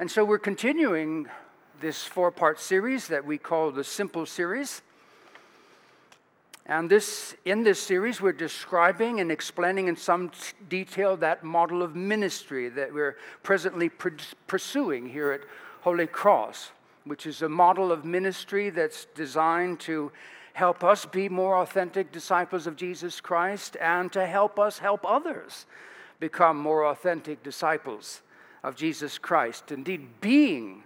And so we're continuing this four part series that we call the Simple Series. And this, in this series, we're describing and explaining in some detail that model of ministry that we're presently pursuing here at Holy Cross, which is a model of ministry that's designed to help us be more authentic disciples of Jesus Christ and to help us help others become more authentic disciples of Jesus Christ. Indeed, being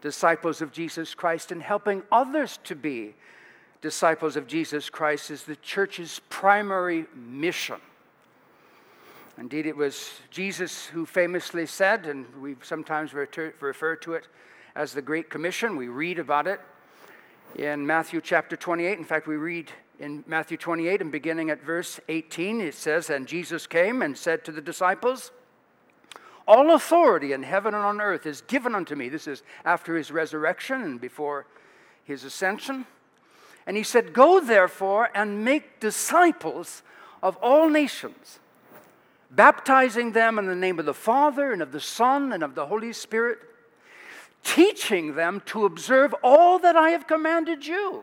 disciples of Jesus Christ and helping others to be disciples of Jesus Christ is the church's primary mission. Indeed, it was Jesus who famously said, and we sometimes refer to it as the Great Commission. We read about it in Matthew chapter 28. In fact, we read in Matthew 28 and beginning at verse 18, it says, And Jesus came and said to the disciples, all authority in heaven and on earth is given unto me. This is after his resurrection and before his ascension. And he said, Go therefore and make disciples of all nations, baptizing them in the name of the Father and of the Son and of the Holy Spirit, teaching them to observe all that I have commanded you.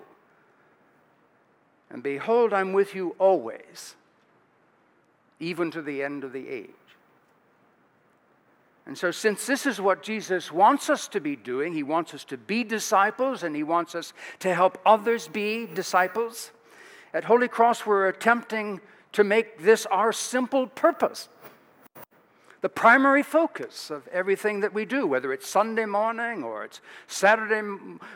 And behold, I'm with you always, even to the end of the age. And so, since this is what Jesus wants us to be doing, He wants us to be disciples and He wants us to help others be disciples. At Holy Cross, we're attempting to make this our simple purpose. The primary focus of everything that we do, whether it's Sunday morning or it's Saturday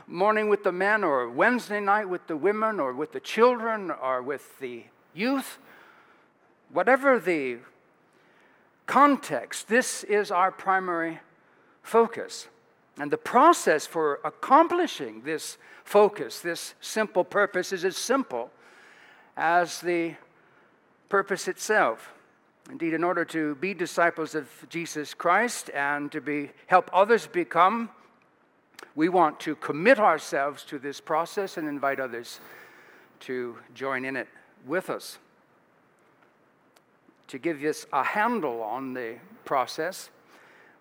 morning with the men or Wednesday night with the women or with the children or with the youth, whatever the context, this is our primary focus. And the process for accomplishing this focus, this simple purpose, is as simple as the purpose itself. Indeed, in order to be disciples of Jesus Christ and to be, help others become, we want to commit ourselves to this process and invite others to join in it with us to give us a handle on the process,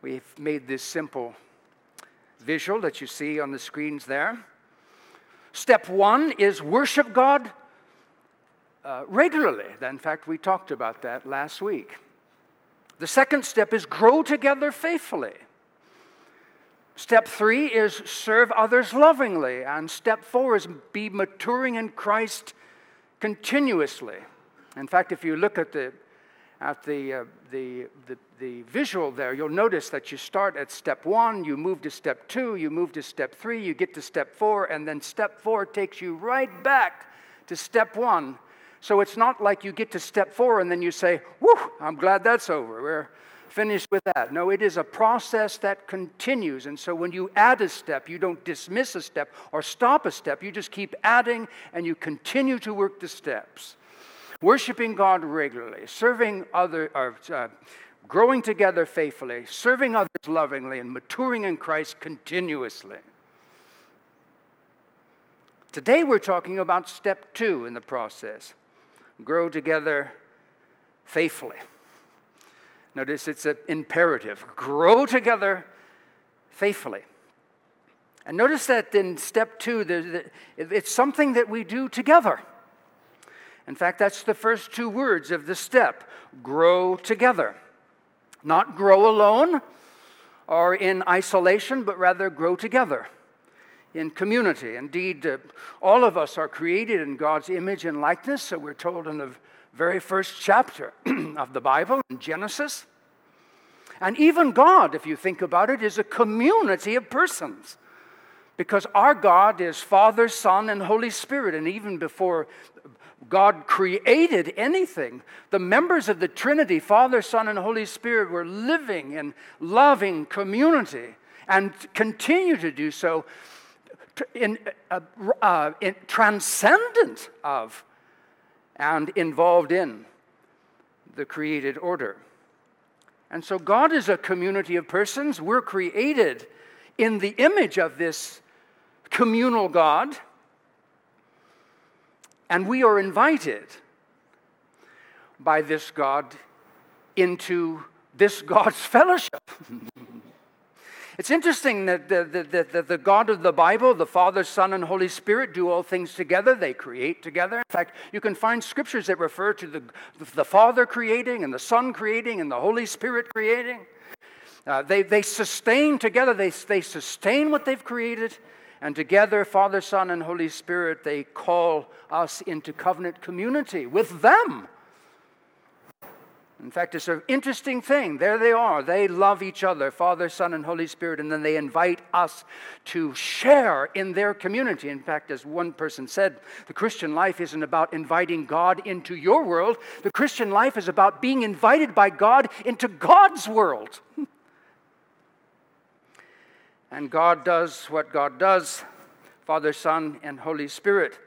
we've made this simple visual that you see on the screens there. Step one is worship God uh, regularly. In fact, we talked about that last week. The second step is grow together faithfully. Step three is serve others lovingly. And step four is be maturing in Christ continuously. In fact, if you look at the at the, uh, the, the, the, visual there, you'll notice that you start at step one, you move to step two, you move to step three, you get to step four, and then step four takes you right back to step one. So it's not like you get to step four and then you say, Whew, I'm glad that's over. We're finished with that. No, it is a process that continues. And so when you add a step, you don't dismiss a step or stop a step. You just keep adding and you continue to work the steps worshiping God regularly, serving other, or, uh, growing together faithfully, serving others lovingly, and maturing in Christ continuously. Today we're talking about step two in the process grow together faithfully. Notice it's an imperative grow together faithfully. And notice that in step two, it's something that we do together. In fact, that's the first two words of the step grow together. Not grow alone or in isolation, but rather grow together in community. Indeed, uh, all of us are created in God's image and likeness, so we're told in the very first chapter of the Bible, in Genesis. And even God, if you think about it, is a community of persons. Because our God is Father, Son, and Holy Spirit. And even before God created anything, the members of the Trinity, Father, Son, and Holy Spirit, were living in loving community and continue to do so in, uh, uh, in transcendent of and involved in the created order. And so God is a community of persons. We're created in the image of this communal God. And we are invited by this God into this God's fellowship. It's interesting that the, the, the, the, God of the Bible, the Father, Son, and Holy Spirit, do all things together. They create together. In fact, you can find scriptures that refer to the, the Father creating, and the Son creating, and the Holy Spirit creating. Uh, they, they sustain together, they, they sustain what they've created, and together, Father, Son, and Holy Spirit, they call us into covenant community with them. In fact, it's an interesting thing. There they are. They love each other, Father, Son, and Holy Spirit, and then they invite us to share in their community. In fact, as one person said, the Christian life isn't about inviting God into your world, the Christian life is about being invited by God into God's world. and God does what God does Father, Son, and Holy Spirit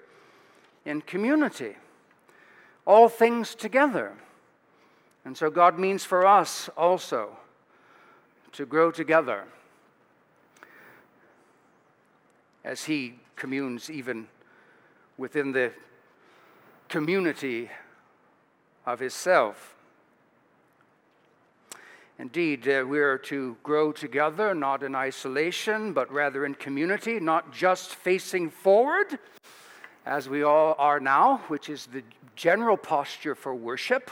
in community, all things together. And so God means for us also to grow together as He communes even within the community of His self. Indeed, uh, we are to grow together, not in isolation, but rather in community, not just facing forward, as we all are now, which is the general posture for worship.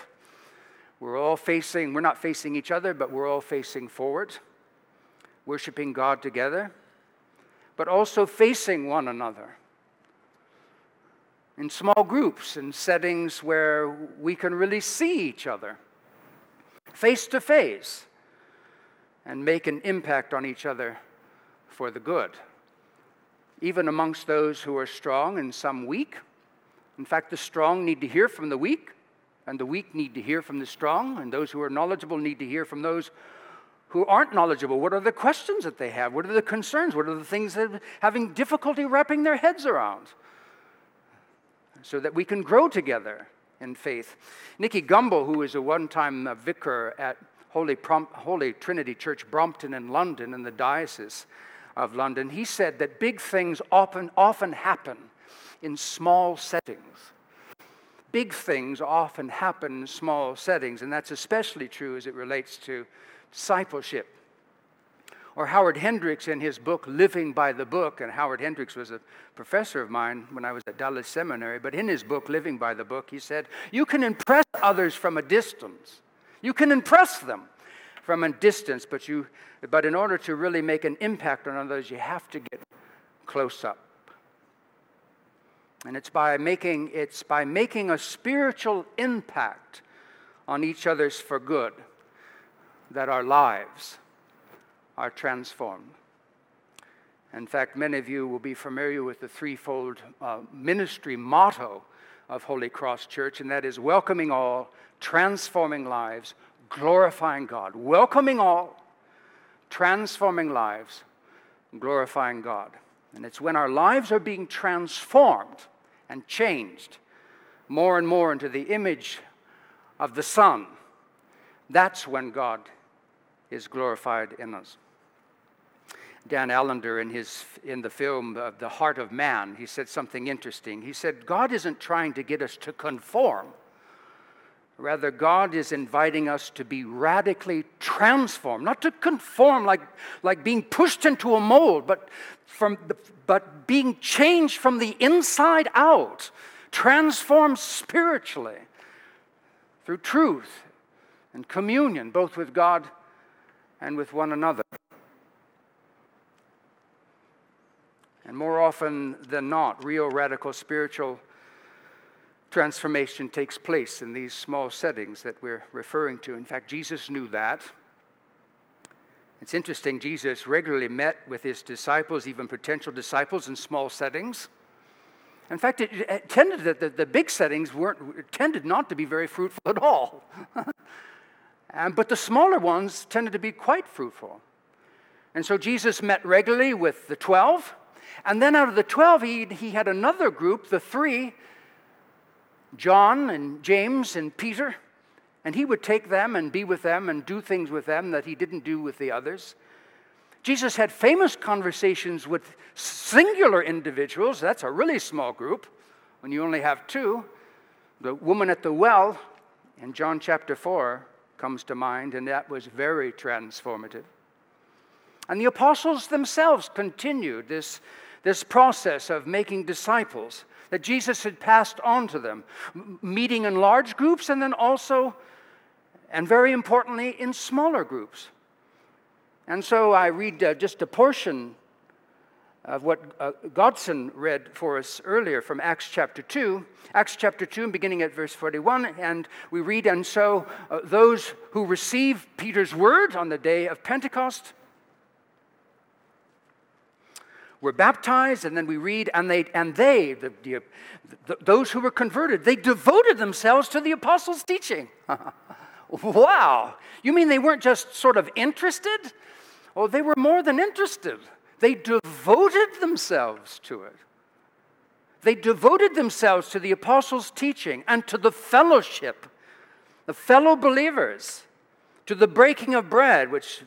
We're all facing, we're not facing each other, but we're all facing forward, worshiping God together, but also facing one another. In small groups, in settings where we can really see each other face to face and make an impact on each other for the good. Even amongst those who are strong and some weak. In fact, the strong need to hear from the weak and the weak need to hear from the strong, and those who are knowledgeable need to hear from those who aren't knowledgeable. What are the questions that they have? What are the concerns? What are the things that are having difficulty wrapping their heads around? So that we can grow together in faith. Nicky Gumbel, who was a one time uh, vicar at Holy, Prom- Holy Trinity Church, Brompton in London, in the Diocese of London, he said that big things often, often happen in small settings big things often happen in small settings, and that's especially true as it relates to discipleship. Or Howard Hendricks in his book, Living by the Book, and Howard Hendricks was a professor of mine when I was at Dallas Seminary, but in his book, Living by the Book, he said, You can impress others from a distance. You can impress them from a distance, but, you, but in order to really make an impact on others, you have to get close up. And it's by making, it's by making a spiritual impact on each other's for good that our lives are transformed. In fact, many of you will be familiar with the threefold uh, ministry motto of Holy Cross Church, and that is welcoming all, transforming lives, glorifying God. Welcoming all, transforming lives, glorifying God. And it's when our lives are being transformed and changed more and more into the image of the Son, that's when God is glorified in us. Dan Allender, in, his, in the film uh, The Heart of Man, he said something interesting. He said, God isn't trying to get us to conform. Rather, God is inviting us to be radically transformed, not to conform like, like being pushed into a mold, but, from the, but being changed from the inside out, transformed spiritually through truth and communion, both with God and with one another. And more often than not, real radical spiritual transformation takes place in these small settings that we're referring to. In fact, Jesus knew that. It's interesting, Jesus regularly met with his disciples, even potential disciples, in small settings. In fact, it, tended that the, the, big settings weren't tended not to be very fruitful at all. and, but the smaller ones tended to be quite fruitful. And so Jesus met regularly with the 12. And then out of the 12, he, he had another group, the three, John and James and Peter, and he would take them and be with them and do things with them that he didn't do with the others. Jesus had famous conversations with singular individuals. That's a really small group when you only have two. The woman at the well in John chapter 4 comes to mind, and that was very transformative. And the apostles themselves continued this, this process of making disciples that Jesus had passed on to them, meeting in large groups and then also, and very importantly, in smaller groups. And so I read uh, just a portion of what uh, Godson read for us earlier from Acts chapter 2. Acts chapter 2, beginning at verse 41, and we read, And so uh, those who received Peter's word on the day of Pentecost were baptized, and then we read, and they, and they the, the, the, those who were converted, they devoted themselves to the apostles' teaching. wow! You mean they weren't just sort of interested? Oh, they were more than interested. They devoted themselves to it. They devoted themselves to the apostles' teaching and to the fellowship, the fellow believers, to the breaking of bread, which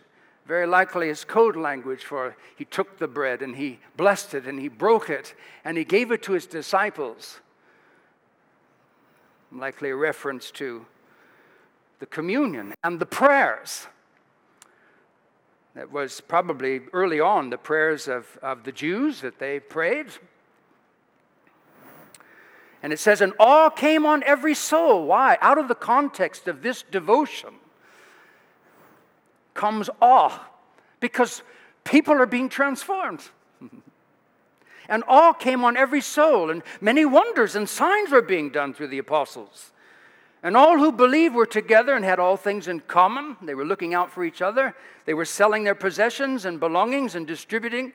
very likely is code language for he took the bread and he blessed it and he broke it and he gave it to his disciples. Likely a reference to the communion and the prayers. That was probably early on the prayers of, of the Jews that they prayed. And it says, and awe came on every soul. Why? Out of the context of this devotion comes awe because people are being transformed. and awe came on every soul, and many wonders and signs were being done through the apostles. And all who believed were together and had all things in common. They were looking out for each other. They were selling their possessions and belongings and distributing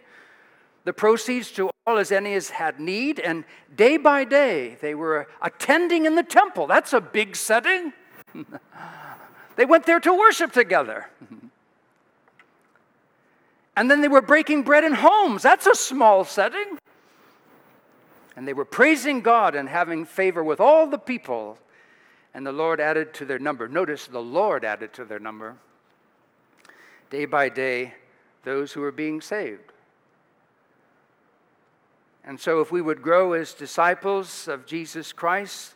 the proceeds to all as any as had need. And day by day, they were attending in the temple. That's a big setting. they went there to worship together. and then they were breaking bread in homes. That's a small setting. And they were praising God and having favor with all the people and the Lord added to their number. Notice the Lord added to their number. Day by day, those who were being saved. And so, if we would grow as disciples of Jesus Christ,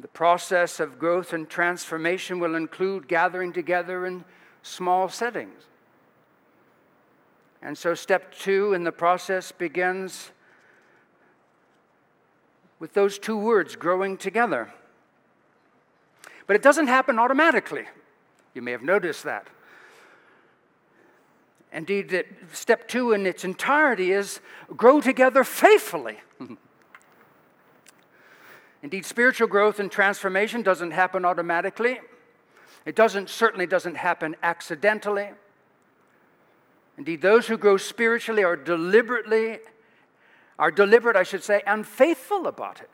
the process of growth and transformation will include gathering together in small settings. And so, step two in the process begins with those two words growing together. But it doesn't happen automatically. You may have noticed that. Indeed, step two in its entirety is grow together faithfully. Indeed, spiritual growth and transformation doesn't happen automatically. It doesn't certainly doesn't happen accidentally. Indeed, those who grow spiritually are deliberately, are deliberate, I should say, and faithful about it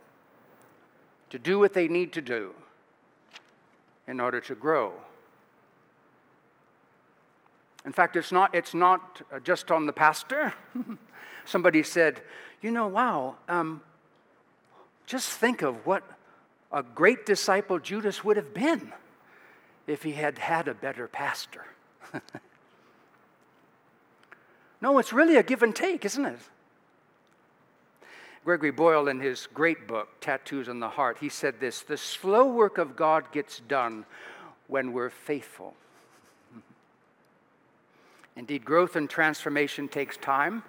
to do what they need to do in order to grow. In fact, it's not, it's not uh, just on the pastor. Somebody said, You know, wow, um, just think of what a great disciple Judas would have been if he had had a better pastor. no, it's really a give and take, isn't it? Gregory Boyle, in his great book, Tattoos on the Heart, he said this The slow work of God gets done when we're faithful. Indeed, growth and transformation takes time.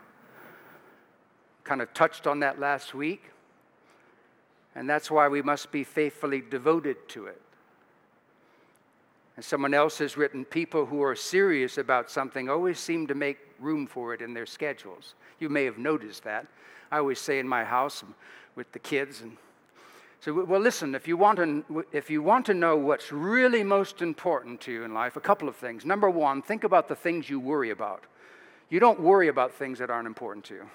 Kind of touched on that last week. And that's why we must be faithfully devoted to it. And someone else has written people who are serious about something always seem to make room for it in their schedules. You may have noticed that. I always say in my house with the kids and so, well, listen, if you, want to, if you want to know what's really most important to you in life, a couple of things. Number one, think about the things you worry about. You don't worry about things that aren't important to you.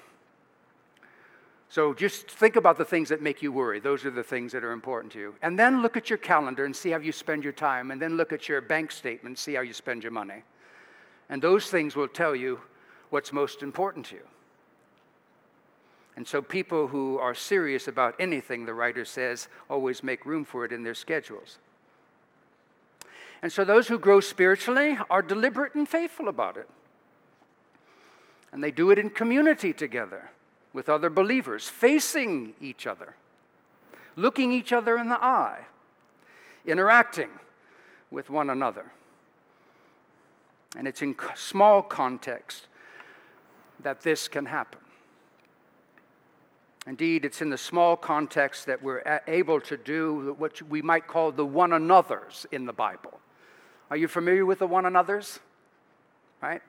So just think about the things that make you worry. Those are the things that are important to you. And then look at your calendar and see how you spend your time. And then look at your bank statement, see how you spend your money. And those things will tell you what's most important to you. And so, people who are serious about anything, the writer says, always make room for it in their schedules. And so, those who grow spiritually are deliberate and faithful about it. And they do it in community together with other believers, facing each other, looking each other in the eye, interacting with one another. And it's in small context that this can happen. Indeed, it's in the small context that we're able to do what we might call the one another's in the Bible. Are you familiar with the one another's? Right?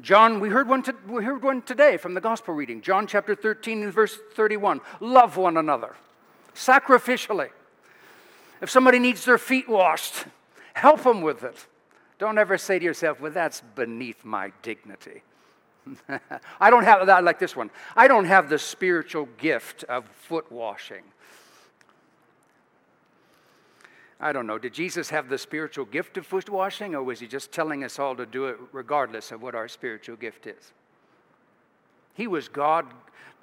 John, we heard, one to, we heard one today from the gospel reading. John chapter 13 and verse 31. Love one another sacrificially. If somebody needs their feet washed, help them with it. Don't ever say to yourself, well, that's beneath my dignity. I don't have that like this one. I don't have the spiritual gift of foot washing. I don't know. Did Jesus have the spiritual gift of foot washing, or was he just telling us all to do it regardless of what our spiritual gift is? He was God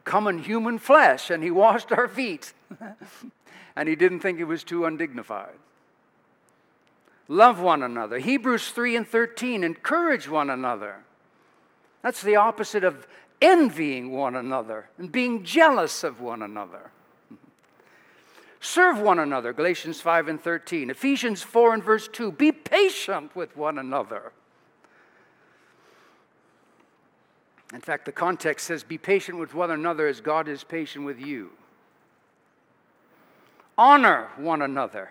come in human flesh, and he washed our feet. and he didn't think it was too undignified. Love one another. Hebrews 3 and 13, encourage one another. That's the opposite of envying one another and being jealous of one another. Serve one another, Galatians 5 and 13. Ephesians 4 and verse 2. Be patient with one another. In fact, the context says, Be patient with one another as God is patient with you. Honor one another.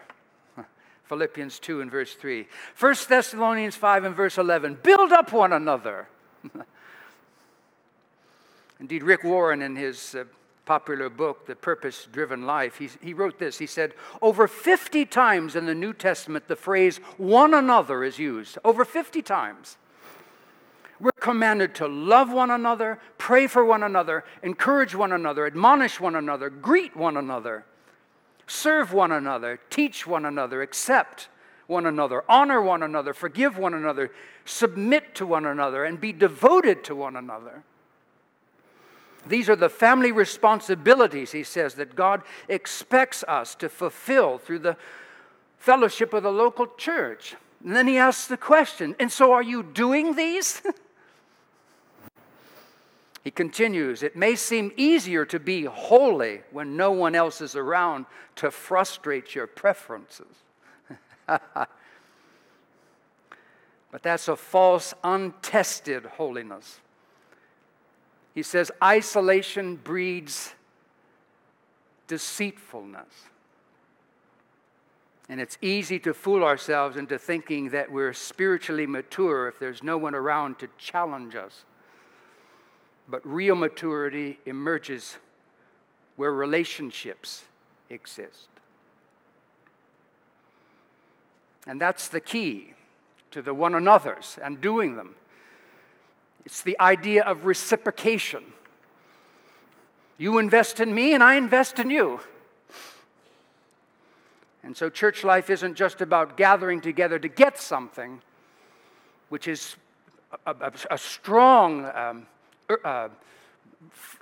Philippians 2 and verse 3. 1 Thessalonians 5 and verse 11. Build up one another. Indeed, Rick Warren, in his uh, popular book, The Purpose Driven Life, he, he wrote this. He said, Over 50 times in the New Testament, the phrase one another is used. Over 50 times. We're commanded to love one another, pray for one another, encourage one another, admonish one another, greet one another, serve one another, teach one another, accept one another, honor one another, forgive one another, submit to one another, and be devoted to one another. These are the family responsibilities, he says, that God expects us to fulfill through the fellowship of the local church. And then he asks the question, and so are you doing these? He continues, It may seem easier to be holy when no one else is around to frustrate your preferences. but that's a false, untested holiness. He says, Isolation breeds deceitfulness. And it's easy to fool ourselves into thinking that we're spiritually mature if there's no one around to challenge us. But real maturity emerges where relationships exist. And that's the key to the one another's and doing them. It's the idea of reciprocation. You invest in me, and I invest in you. And so, church life isn't just about gathering together to get something, which is a, a, a strong um, Er, uh,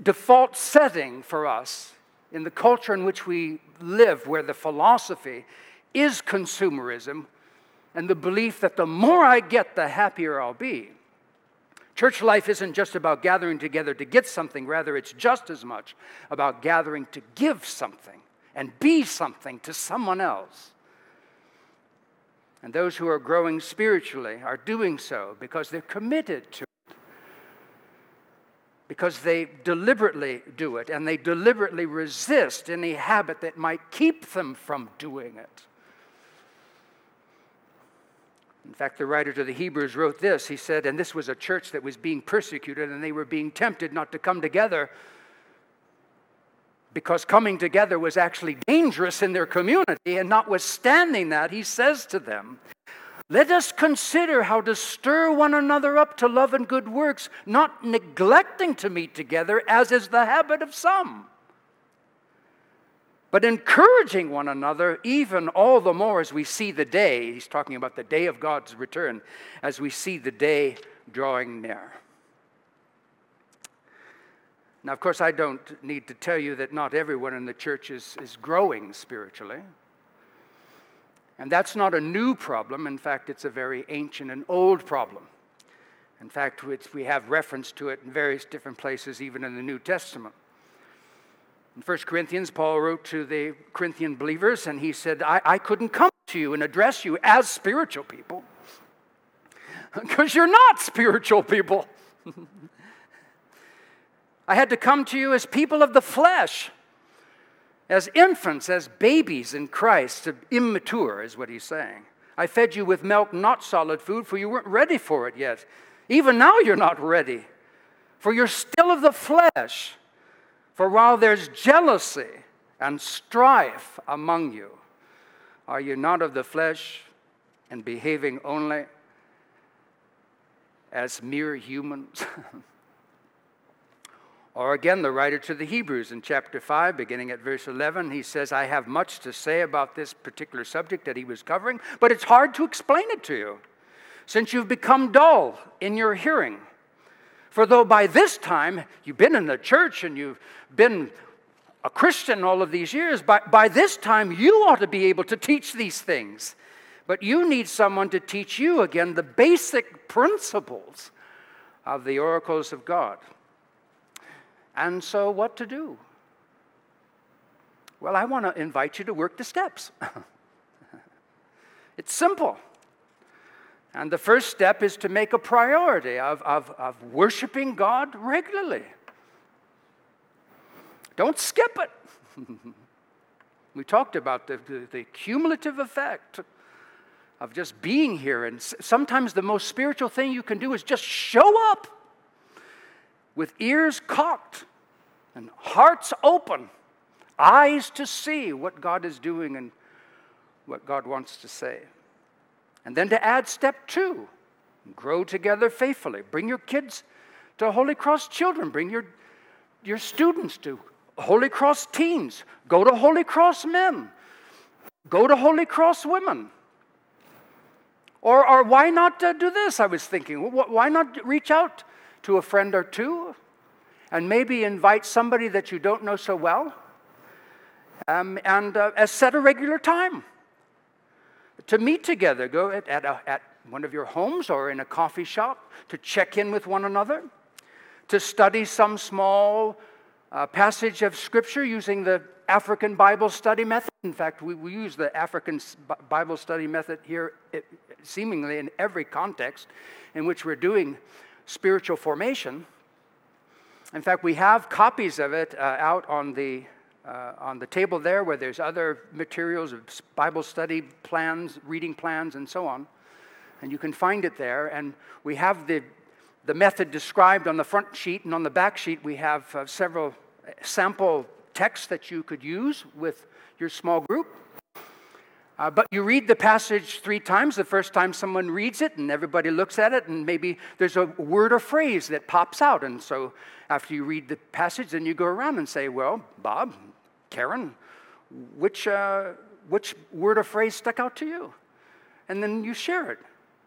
default setting for us in the culture in which we live, where the philosophy is consumerism and the belief that the more I get, the happier I'll be. Church life isn't just about gathering together to get something, rather, it's just as much about gathering to give something and be something to someone else. And those who are growing spiritually are doing so because they're committed to it, because they deliberately do it and they deliberately resist any habit that might keep them from doing it. In fact, the writer to the Hebrews wrote this. He said, and this was a church that was being persecuted and they were being tempted not to come together because coming together was actually dangerous in their community. And notwithstanding that, he says to them, let us consider how to stir one another up to love and good works, not neglecting to meet together, as is the habit of some, but encouraging one another, even all the more as we see the day. He's talking about the day of God's return, as we see the day drawing near. Now, of course, I don't need to tell you that not everyone in the church is, is growing spiritually. And that's not a new problem. In fact, it's a very ancient and old problem. In fact, we have reference to it in various different places, even in the New Testament. In 1 Corinthians, Paul wrote to the Corinthian believers, and he said, I, I couldn't come to you and address you as spiritual people. because you're not spiritual people. I had to come to you as people of the flesh, as infants, as babies in Christ, immature, is what he's saying. I fed you with milk, not solid food, for you weren't ready for it yet. Even now, you're not ready, for you're still of the flesh. For while there's jealousy and strife among you, are you not of the flesh and behaving only as mere humans? Or again, the writer to the Hebrews in chapter 5, beginning at verse 11, he says, I have much to say about this particular subject that he was covering, but it's hard to explain it to you since you've become dull in your hearing. For though by this time you've been in the church and you've been a Christian all of these years, by, by this time you ought to be able to teach these things. But you need someone to teach you again the basic principles of the oracles of God. And so, what to do? Well, I want to invite you to work the steps. it's simple. And the first step is to make a priority of, of, of worshiping God regularly. Don't skip it. we talked about the, the, the, cumulative effect of just being here. And sometimes the most spiritual thing you can do is just show up with ears cocked and hearts open, eyes to see what God is doing and what God wants to say. And then to add step two grow together faithfully. Bring your kids to Holy Cross Children, bring your, your students to Holy Cross Teens, go to Holy Cross Men, go to Holy Cross Women. Or, or why not uh, do this? I was thinking. Why not reach out to a friend or two and maybe invite somebody that you don't know so well um, and uh, set a regular time to meet together. Go at, at, a, at one of your homes or in a coffee shop to check in with one another, to study some small uh, passage of Scripture using the African Bible study method. In fact, we, we use the African Bible study method here, it, seemingly in every context in which we're doing spiritual formation. In fact, we have copies of it uh, out on the, uh, on the table there where there's other materials of Bible study plans, reading plans, and so on. And you can find it there. And we have the, the method described on the front sheet, and on the back sheet, we have uh, several sample texts that you could use with your small group. Uh, but you read the passage three times. The first time someone reads it and everybody looks at it, and maybe there's a word or phrase that pops out. And so after you read the passage, then you go around and say, Well, Bob, Karen, which, uh, which word or phrase stuck out to you? And then you share it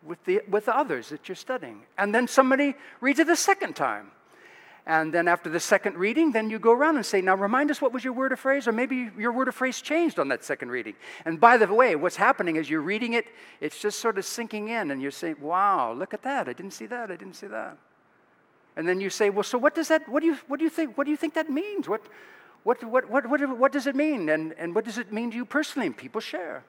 with the, with the others that you're studying. And then somebody reads it a second time. And then after the second reading, then you go around and say, Now remind us what was your word or phrase, or maybe your word or phrase changed on that second reading. And by the way, what's happening is you're reading it, it's just sort of sinking in, and you're saying, Wow, look at that. I didn't see that. I didn't see that. And then you say, Well, so what does that, what do you, what do you think, what do you think that means? What, what, what, what, what, does it mean? And, and what does it mean to you personally? And people share.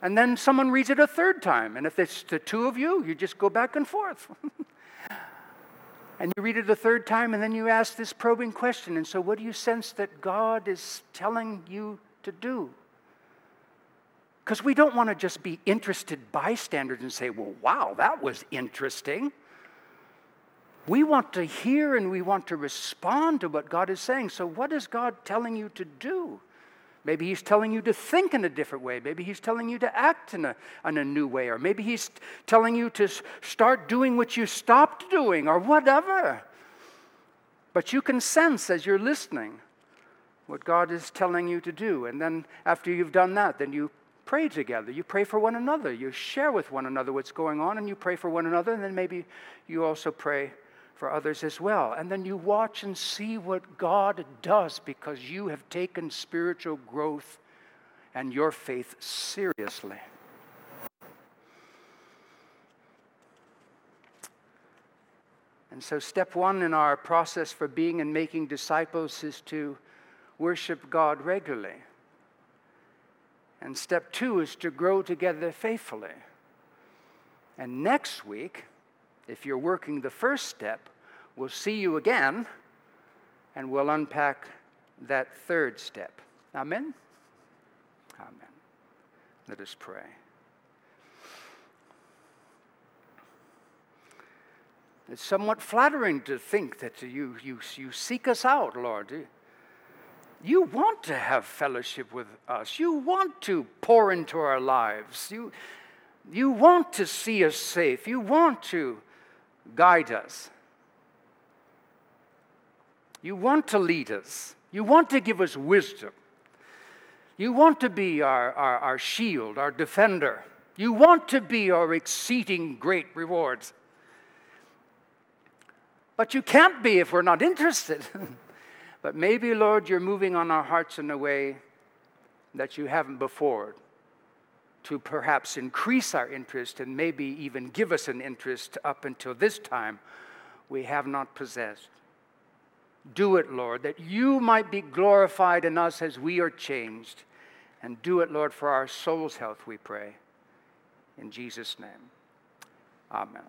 And then someone reads it a third time. And if it's the two of you, you just go back and forth. and you read it a third time, and then you ask this probing question. And so, what do you sense that God is telling you to do? Because we don't want to just be interested bystanders and say, well, wow, that was interesting. We want to hear and we want to respond to what God is saying. So, what is God telling you to do? Maybe he's telling you to think in a different way. Maybe he's telling you to act in a, in a new way. Or maybe he's telling you to start doing what you stopped doing or whatever. But you can sense as you're listening what God is telling you to do. And then after you've done that, then you pray together. You pray for one another. You share with one another what's going on and you pray for one another. And then maybe you also pray for others as well. And then you watch and see what God does because you have taken spiritual growth and your faith seriously. And so, step one in our process for being and making disciples is to worship God regularly. And step two is to grow together faithfully. And next week, if you're working the first step, we'll see you again and we'll unpack that third step. Amen? Amen. Let us pray. It's somewhat flattering to think that you, you, you seek us out, Lord. You want to have fellowship with us. You want to pour into our lives. You, you want to see us safe. You want to guide us. You want to lead us. You want to give us wisdom. You want to be our, our, our shield, our defender. You want to be our exceeding great rewards. But you can't be if we're not interested. but maybe, Lord, you're moving on our hearts in a way that you haven't before to perhaps increase our interest and maybe even give us an interest up until this time we have not possessed. Do it, Lord, that you might be glorified in us as we are changed. And do it, Lord, for our soul's health, we pray. In Jesus' name, amen.